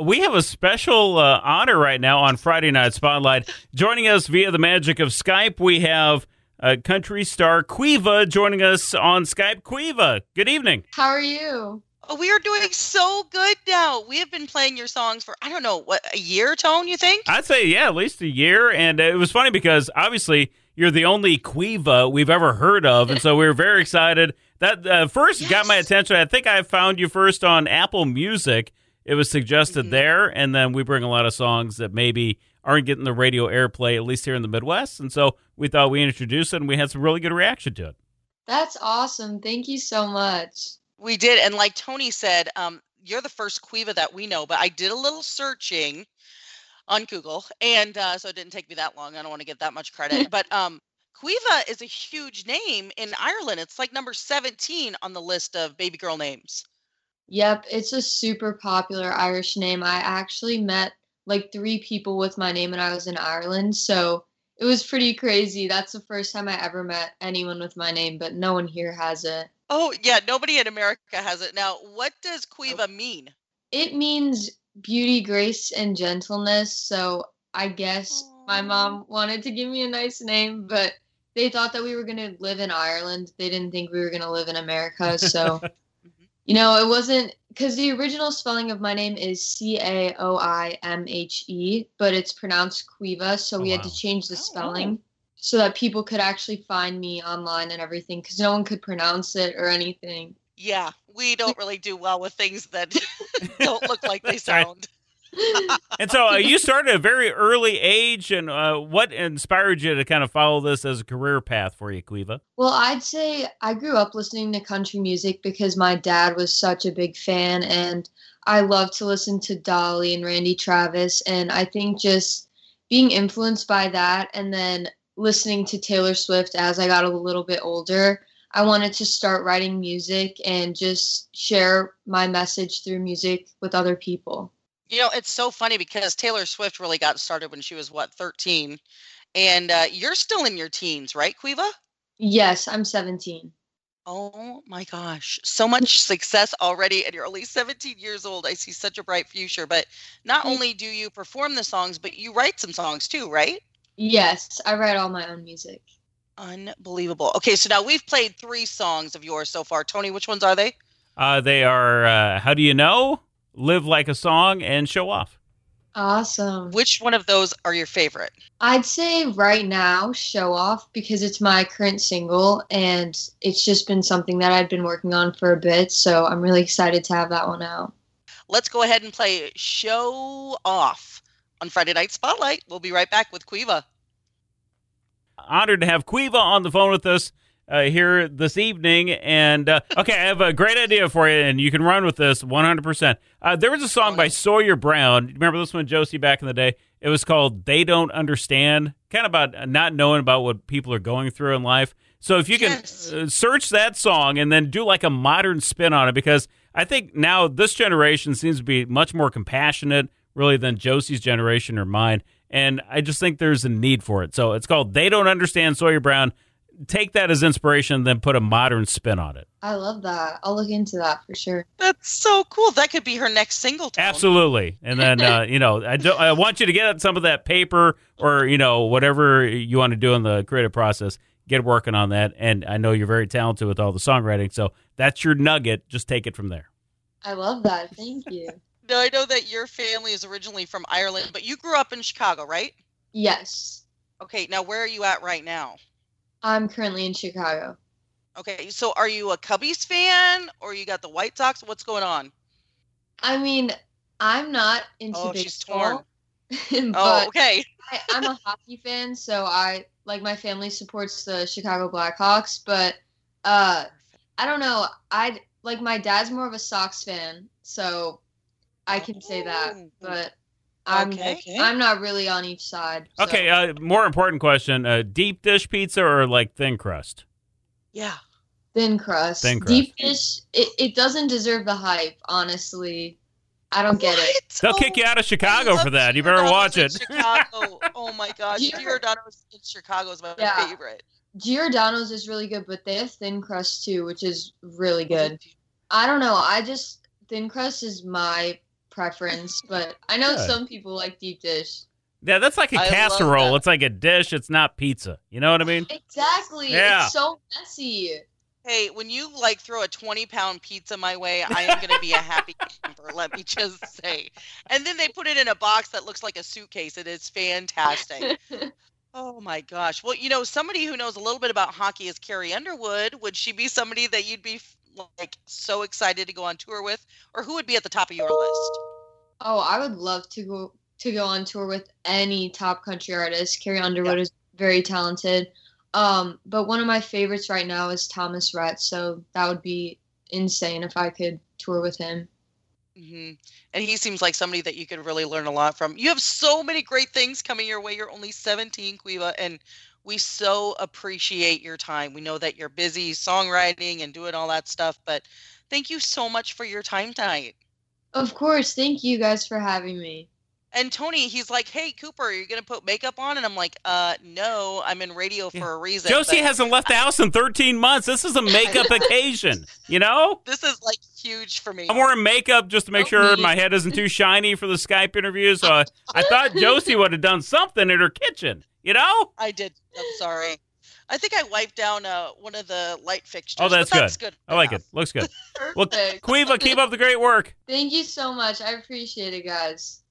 We have a special uh, honor right now on Friday Night Spotlight. Joining us via the magic of Skype, we have uh, country star Queeva joining us on Skype. Queeva, good evening. How are you? Oh, we are doing so good now. We have been playing your songs for I don't know what a year, Tone. You think? I'd say yeah, at least a year. And it was funny because obviously you're the only Queeva we've ever heard of, and so we were very excited. That uh, first Yes. got my attention. I think I found you first on Apple Music. It was suggested Mhm. there, and then we bring a lot of songs that maybe aren't getting the radio airplay, at least here in the Midwest. And so we thought we introduced it, and we had some really good reaction to it. That's awesome. Thank you so much. We did, and like Tony said, um, you're the first Queeva that we know. But I did a little searching on Google, and uh, so it didn't take me that long. I don't want to get that much credit, but um, Queeva is a huge name in Ireland. It's like number 17 on the list of baby girl names. Yep, it's a super popular Irish name. I actually met like three people with my name when I was in Ireland, so it was pretty crazy. That's the first time I ever met anyone with my name, but no one here has it. Oh yeah, nobody in America has it now. What does Queeva mean? It means beauty, grace, and gentleness, so I guess my mom wanted to give me a nice name, but they thought that we were going to live in Ireland. They didn't think we were going to live in America, so You know, it wasn't because the original spelling of my name is C A O I M H E, but it's pronounced Queeva, so Oh, we had to change the Oh, spelling so that people could actually find me online and everything because no one could pronounce it or anything. Yeah, we don't really do well with things that don't look like they sound. And so uh, you started at a very early age, and uh, what inspired you to kind of follow this as a career path for you, Queeva? Well, I'd say I grew up listening to country music because my dad was such a big fan, and I love to listen to Dolly and Randy Travis. And I think just being influenced by that and then listening to Taylor Swift as I got a little bit older, I wanted to start writing music and just share my message through music with other people. You know, it's so funny because Taylor Swift really got started when she was what 13, and uh, you're still in your teens, right, Queeva? Yes, I'm 17. Oh my gosh, so much success already, and you're only 17 years old. I see such a bright future. But not only do you perform the songs, but you write some songs too, right? Yes, I write all my own music. Unbelievable. Okay, so now we've played three songs of yours so far. Tony, which ones are they? Uh, they are uh, How Do You Know? Live Like a Song and Show Off. Awesome. Which one of those are your favorite? I'd say right now, Show Off, because it's my current single and it's just been something that I've been working on for a bit. So I'm really excited to have that one out. Let's go ahead and play Show Off on Friday Night Spotlight. We'll be right back with Queeva. Honored to have Queeva on the phone with us uh, here this evening. And uh, okay, I have a great idea for you, and you can run with this 100%. Uh, there was a song by. Sawyer Brown. Remember this one, Josie, back in the day? It was called They Don't Understand, kind of about not knowing about what people are going through in life. So if you can Yes. uh, search that song and then do like a modern spin on it, because I think now this generation seems to be much more compassionate, really, than Josie's generation or mine. And I just think there's a need for it. So it's called They Don't Understand Sawyer Brown. Take that as inspiration, then put a modern spin on it. I love that. I'll look into that for sure. That's so cool. That could be her next single. Tone. Absolutely. And then, uh, you know, I, do, I want you to get on some of that paper or, you know, whatever you want to do in the creative process. Get working on that. And I know you're very talented with all the songwriting. So that's your nugget. Just take it from there. I love that. Thank you. Now, I know that your family is originally from Ireland, but you grew up in Chicago, right? yes, Okay, now where are you at right now? I'm currently in Chicago. Okay, so are you a Cubbies fan or you got the White Sox? What's going on? I mean, I'm not into Oh, she's baseball, Oh, okay. I, I'm a hockey fan, so I like my family supports the Chicago Blackhawks, but uh I don't know. I'd like my dad's more of a Sox fan, so I can say that. Oh. But I'm Okay. I'm not really on each side. so- Okay. Uh, more important question uh, deep dish pizza or like thin crust? Yeah. thin crust. Thin crust. Deep dish. It, it doesn't deserve the hype. Honestly, I don't get it. They'll Oh, kick you out of Chicago for that. You better watch it. Chicago. Oh my gosh, Gior- Giordano's in Chicago is my Yeah. favorite. Giordano's is really good, but they have thin crust too, which is really good. I don't know. I just thin crust is my preference, but I know Good. some people like deep dish. Yeah, that's like a I casserole. It's like a dish. It's not pizza. You know what I mean? Exactly. Yeah. It's so messy. Hey, when you like throw a 20 pound pizza my way, I am going to be a happy camper, let me just say. And then they put it in a box that looks like a suitcase. It is fantastic. Oh my gosh. Well, you know, somebody who knows a little bit about hockey is Carrie Underwood. Would she be somebody that you'd be like so excited to go on tour with? Or who would be at the top of your list? Oh, I would love to go to go on tour with any top country artist. Carrie Underwood is very talented. Um, but one of my favorites right now is Thomas Rhett, so that would be insane if I could tour with him. Mm-hmm. And he seems like somebody that you could really learn a lot from. You have so many great things coming your way. You're only 17, Queeva, and we so appreciate your time. We know that you're busy songwriting and doing all that stuff, but thank you so much for your time tonight. Of course, thank you guys for having me. And Tony, he's like, "Hey, Cooper, are you're gonna put makeup on?" And I'm like, "Uh, no, I'm in radio Yeah. for a reason." Josie but hasn't left the house in 13 months. This is a makeup occasion. You know? This is like huge for me. I'm wearing makeup just to make Oh, sure me. my head isn't too shiny for the Skype interview. So I, I thought Josie would have done something in her kitchen. You know? I did. I'm sorry. I think I wiped down uh, one of the light fixtures. Oh, but that's that's good. I like enough. it. Looks good. Well, Perfect. Queeva, keep up the great work. Thank you so much. I appreciate it, guys.